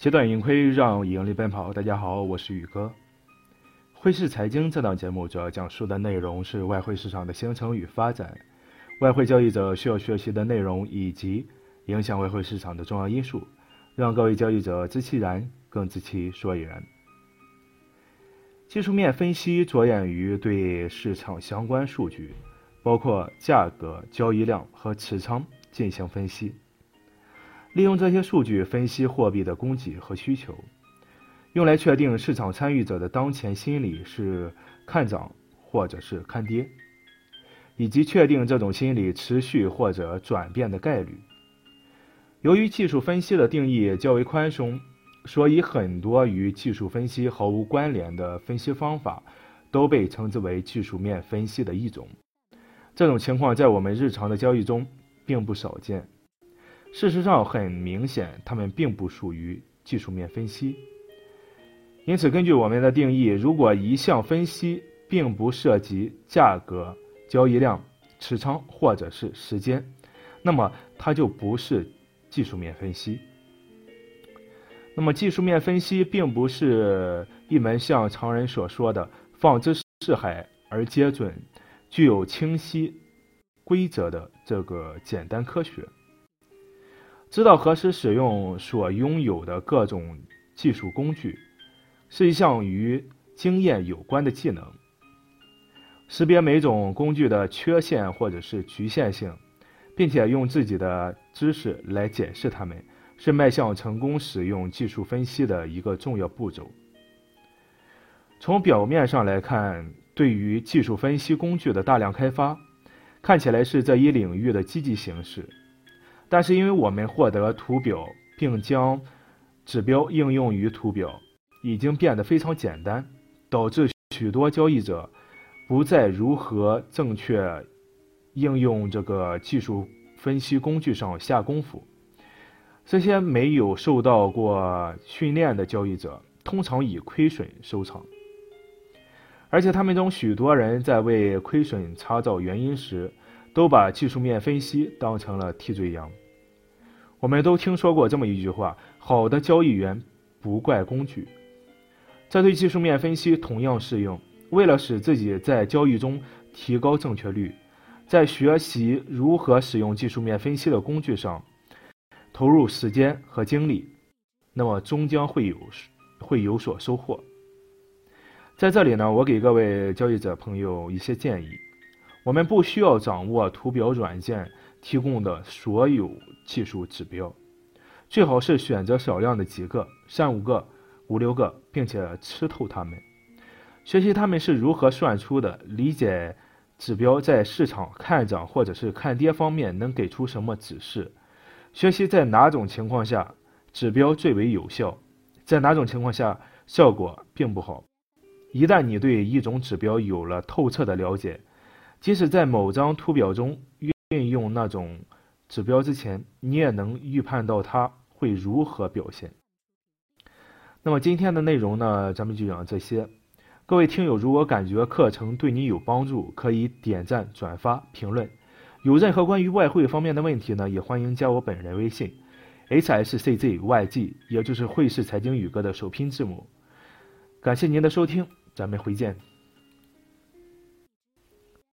切断盈亏，让盈利奔跑。大家好，我是宇哥。汇市财经这档节目主要讲述的内容是外汇市场的形成与发展，外汇交易者需要学习的内容以及影响外汇市场的重要因素，让各位交易者知其然，更知其所以然。技术面分析着眼于对市场相关数据，包括价格、交易量和持仓进行分析。利用这些数据分析货币的供给和需求，用来确定市场参与者的当前心理是看涨或者是看跌，以及确定这种心理持续或者转变的概率。由于技术分析的定义较为宽松，所以很多与技术分析毫无关联的分析方法都被称之为技术面分析的一种。这种情况在我们日常的交易中并不少见。事实上，很明显，它们并不属于技术面分析。因此，根据我们的定义，如果一项分析并不涉及价格、交易量、持仓或者是时间，那么它就不是技术面分析。那么，技术面分析并不是一门像常人所说的“放之四海而皆准”、具有清晰规则的这个简单科学。知道何时使用所拥有的各种技术工具，是一项与经验有关的技能。识别每种工具的缺陷或者是局限性，并且用自己的知识来解释它们，是迈向成功使用技术分析的一个重要步骤。从表面上来看，对于技术分析工具的大量开发，看起来是这一领域的积极形式。但是，因为我们获得图表并将指标应用于图表，已经变得非常简单，导致许多交易者不再如何正确应用这个技术分析工具上下功夫。这些没有受到过训练的交易者，通常以亏损收场。而且，他们中许多人在为亏损查找原因时，都把技术面分析当成了替罪羊。我们都听说过这么一句话：“好的交易员不怪工具。”这对技术面分析同样适用。为了使自己在交易中提高正确率，在学习如何使用技术面分析的工具上投入时间和精力，那么终将会有会有所收获。在这里呢，我给各位交易者朋友一些建议。我们不需要掌握图表软件提供的所有技术指标，最好是选择少量的几个、三五个、五六个，并且吃透它们，学习它们是如何算出的，理解指标在市场看涨或者是看跌方面能给出什么指示，学习在哪种情况下指标最为有效，在哪种情况下效果并不好。一旦你对一种指标有了透彻的了解，即使在某张图表中运用那种指标之前，你也能预判到它会如何表现。那么今天的内容呢，咱们就讲这些。各位听友，如果感觉课程对你有帮助，可以点赞、转发、评论。有任何关于外汇方面的问题呢，也欢迎加我本人微信：hsczyg，也就是汇市财经宇哥的首拼字母。感谢您的收听，咱们回见。